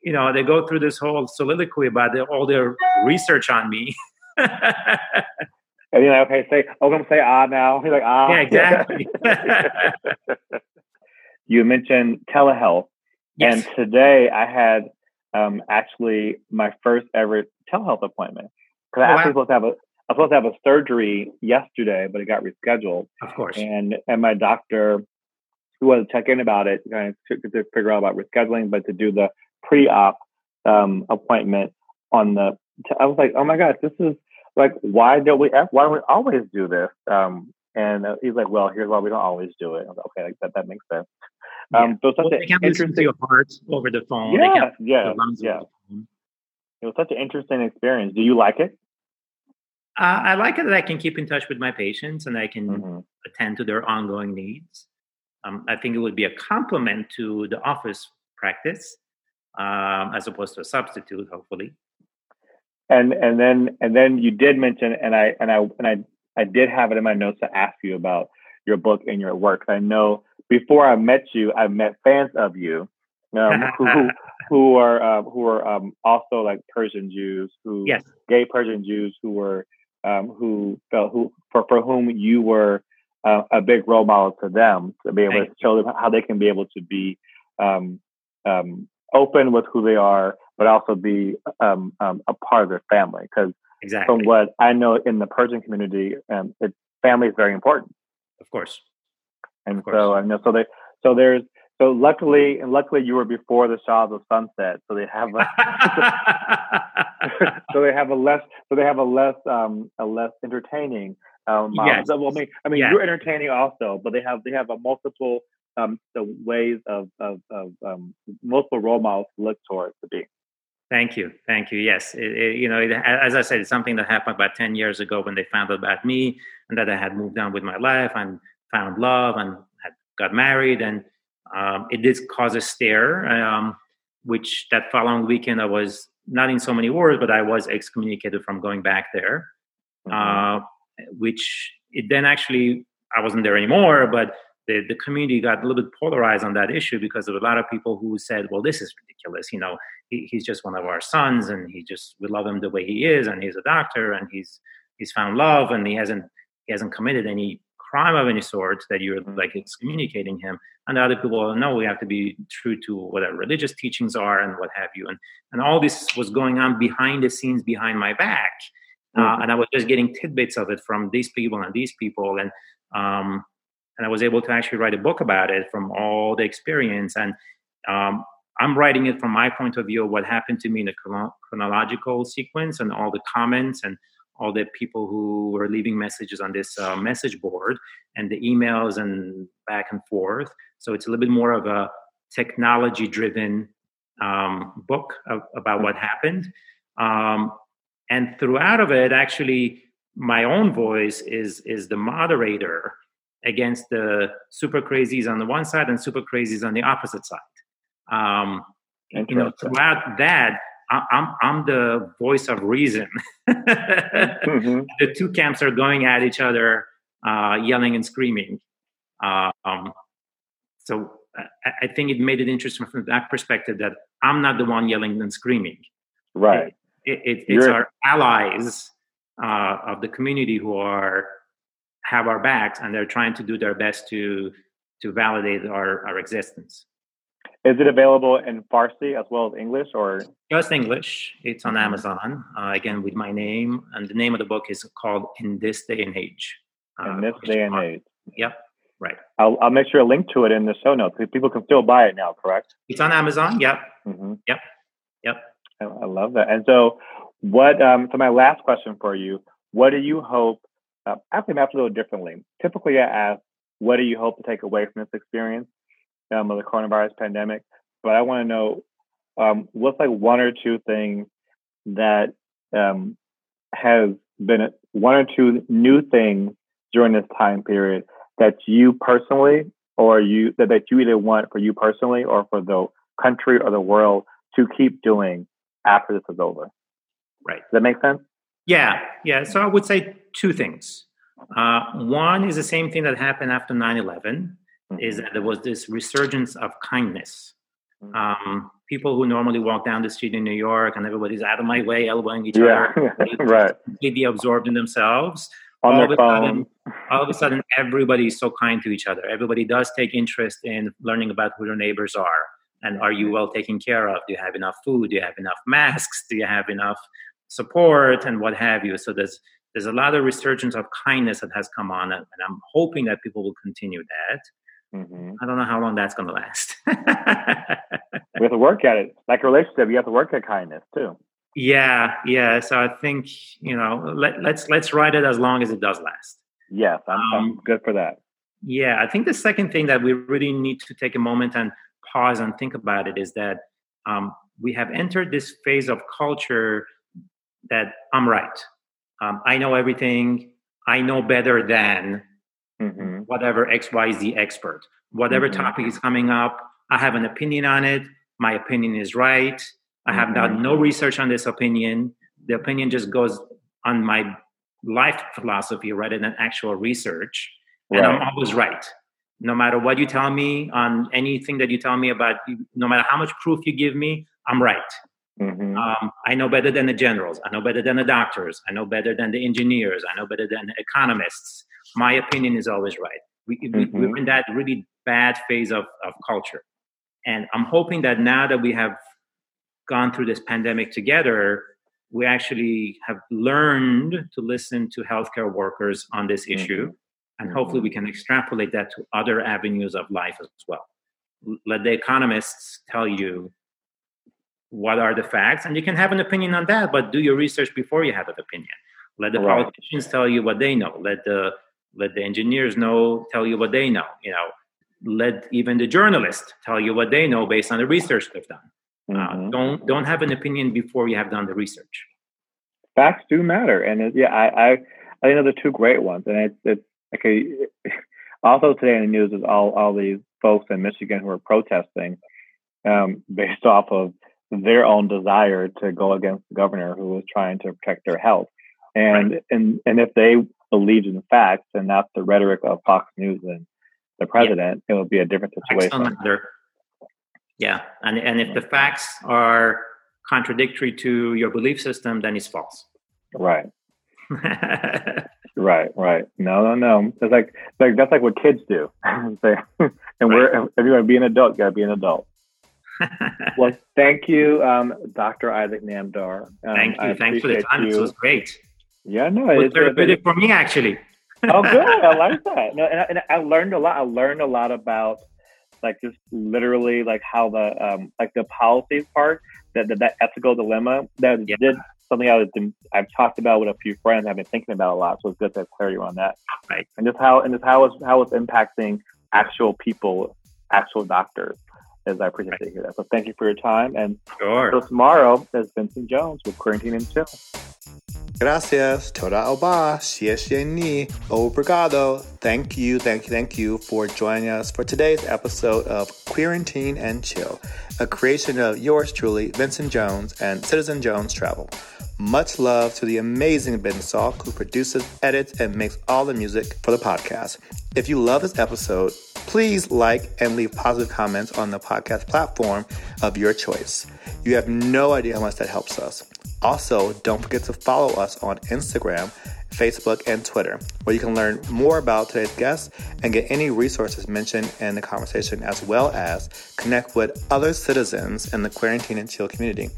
You know, they go through this whole soliloquy about the, all their research on me. <laughs> And you're like, okay, say, oh, I'm going to say ah now. <laughs> He's like, ah. Yeah, exactly. you mentioned telehealth. Yes. And today I had um, actually my first ever telehealth appointment. Because I Oh, actually wow. supposed to have a I was supposed to have a surgery yesterday, but it got rescheduled. Of course. And and my doctor, who wanted to check in about it, kind of to, to figure out about rescheduling, but to do the pre-op um, appointment on the. I was like, oh my gosh, this is like, why don't we? Why don't we always do this? Um, and uh, he's like, well, here's why we don't always do it. I was like, okay, that that makes sense. Um, it's such Well, they can listen to interesting. your heart over the phone. Yeah, yeah, yeah. It was such an interesting experience. Do you like it? Uh, I like it that I can keep in touch with my patients and I can Mhm. attend to their ongoing needs. Um, I think it would be a complement to the office practice um, as opposed to a substitute, hopefully. And and then and then you did mention, and I and I and I I did have it in my notes to ask you about your book and your work. I know before I met you, I met fans of you um, <laughs> who who are uh, who are um, also like Persian Jews, who Yes. gay Persian Jews who were um, who felt who for for whom you were uh, a big role model to them to be able Thank to show them how they can be able to be um, um, open with who they are, but also be um, um, a part of their family. Because Exactly. from what I know in the Persian community, um, it, family is very important. of course. And so I know so they so there's so luckily and luckily you were before the Shahs of Sunset, so they have a <laughs> so they have a less so they have a less um a less entertaining um model. Yes. So, well, I mean I mean Yeah. you're entertaining also, but they have they have a multiple um the ways of of, of um multiple role models to look towards to be. Thank you, thank you. Yes, it, it, you know, it, as I said, it's something that happened about ten years ago when they found out about me and that I had moved on with my life and found love and had got married, and um, it did cause a stir. Um, which that following weekend I was not in so many words, but I was excommunicated from going back there. Mhm. Uh, which it then actually I wasn't there anymore, but the, the community got a little bit polarized on that issue because of a lot of people who said, well, this is ridiculous. You know, he, he's just one of our sons and he just, we love him the way he is. And he's a doctor and he's, he's found love and he hasn't, he hasn't committed any crime of any sort that you're like excommunicating him. And the other people, no, we have to be true to what our religious teachings are and what have you. And, and all this was going on behind the scenes, behind my back. Uh, Mhm. and I was just getting tidbits of it from these people and these people. And, um, and I was able to actually write a book about it from all the experience. And um, I'm writing it from my point of view of what happened to me in a chronological sequence and all the comments and all the people who were leaving messages on this uh, message board and the emails and back and forth. So it's a little bit more of a technology driven um, book of, about what happened. Um, and throughout of it, actually, my own voice is is the moderator against the super crazies on the one side and super crazies on the opposite side. Um, you know, throughout that, I'm I'm the voice of reason. Mhm. <laughs> the two camps are going at each other, uh, yelling and screaming. Um, so I, I think it made it interesting from that perspective that I'm not the one yelling and screaming. Right. It, it, it's You're- our allies uh, of the community who are have our backs and they're trying to do their best to to validate our, our existence. Is it available in Farsi as well as English or Just English. It's on. Amazon. Uh, again, with my name, and the name of the book is called "In This Day and Age." Uh, in this day and age? Yep, right. I'll, I'll make sure to link to it in the show notes. People can still buy it now, correct? It's on Amazon. Yep, hmm Yep. Yep. I, I love that. And so, what? Um, so, my last question for you: What do you hope? Uh, actually, asked a little differently. Typically, I ask what do you hope to take away from this experience um, of the coronavirus pandemic? But I want to know um, what's like one or two things that um, has been one or two new things during this time period that you personally or you that, that you either want for you personally or for the country or the world to keep doing after this is over. Right. Does that make sense? Yeah, yeah. So I would say two things. Uh, one is the same thing that happened after 9 11, mm-hmm. is that there was this resurgence of kindness. Mm-hmm. Um, people who normally walk down the street in New York and everybody's out of my way, elbowing each yeah. other, <laughs> right. completely absorbed in themselves. On all their of, phone. sudden, all of a sudden, everybody is so kind to each other. Everybody does take interest in learning about who their neighbors are. And are you well taken care of? Do you have enough food? Do you have enough masks? Do you have enough support and what have you? So there's there's a lot of resurgence of kindness that has come on, and I'm hoping that people will continue that. Mm-hmm. I don't know how long that's going to last. we have to work at it. Like a relationship, you have to work at kindness too. Yeah, yeah. So I think you know, let, let's let's ride it as long as it does last. Yes, I'm, um, I'm good for that. Yeah, I think the second thing that we really need to take a moment and pause and think about it is that um, we have entered this phase of culture that I'm right. Um, I know everything. I know better than mm-hmm. whatever XYZ expert. Whatever mm-hmm. topic is coming up, I have an opinion on it. My opinion is right. I have done mm-hmm. no research on this opinion. The opinion just goes on my life philosophy rather than actual research. And. I'm always right. No matter what you tell me on anything that you tell me about, no matter how much proof you give me, I'm right. Mm-hmm. Um, I know better than the generals. I know better than the doctors. I know better than the engineers. I know better than the economists. My opinion is always right. We, mm-hmm. we, are in that really bad phase of, of culture. And I'm hoping that now that we have gone through this pandemic together, we actually have learned to listen to healthcare workers on this mm-hmm. issue. And hopefully we mm-hmm. can extrapolate that to other avenues of life as well. Let the economists tell you what are the facts and you can have an opinion on that but do your research before you have an opinion let the right. politicians tell you what they know let the let the engineers know tell you what they know you know let even the journalists tell you what they know based on the research they've done uh, mm-hmm. uh, don't don't have an opinion before you have done the research facts do matter and it, yeah i i i think those are two great ones and it's it's okay <laughs> also today in the news is all all these folks in michigan who are protesting um, based <laughs> off of their own desire to go against the governor who was trying to protect their health. And right. and and if they believed in the facts and not the rhetoric of Fox News and the president, yeah. it would be a different situation. Yeah, and and if the facts are contradictory to your belief system, then it's false. Right. <laughs> right, right. No, no, no. It's like like that's like what kids do. <laughs> and right. we're if you're gonna be an adult, you gotta be an adult <laughs> well, thank you, um, Dr. Isaac Namdar. Um, thank you. Thanks for the time. You. This was great. Yeah, no, it was therapeutic for me actually. oh, good. I like <laughs> that. No, and I, and I, learned a lot. I learned a lot about like just literally like how the um like the policies part that that, that ethical dilemma that yeah. did something I was I've talked about with a few friends. I've been thinking about a lot, so it's good to have clarity on that. Right. And just how and just how it's how it's impacting actual people, actual doctors as I appreciate to hear that. So thank you for your time. And sure. so tomorrow is Vincent Jones with Quarantine and Chill. Gracias. Toda oba. Xie ni. Oh, obrigado. Thank you, thank you, thank you for joining us for today's episode of Quarantine and Chill, a creation of yours truly, Vincent Jones and Citizen Jones Travel. Much love to the amazing Ben Salk, who produces, edits, and makes all the music for the podcast. If you love this episode, please like and leave positive comments on the podcast platform of your choice. You have no idea how much that helps us. Also, don't forget to follow us on Instagram, Facebook, and Twitter, where you can learn more about today's guests and get any resources mentioned in the conversation, as well as connect with other citizens in the quarantine and chill community.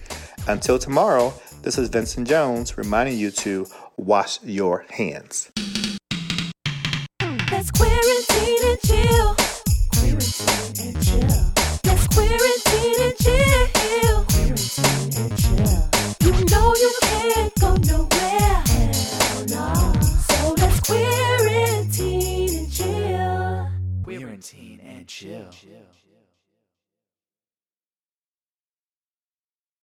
Until tomorrow, this is Vincent Jones reminding you to wash your hands. Let's quarantine and chill. Quarantine and chill. Let's quarantine and chill. Quarantine and chill. You know you can't go nowhere. Hell no. So let's quarantine and chill. Quarantine and chill.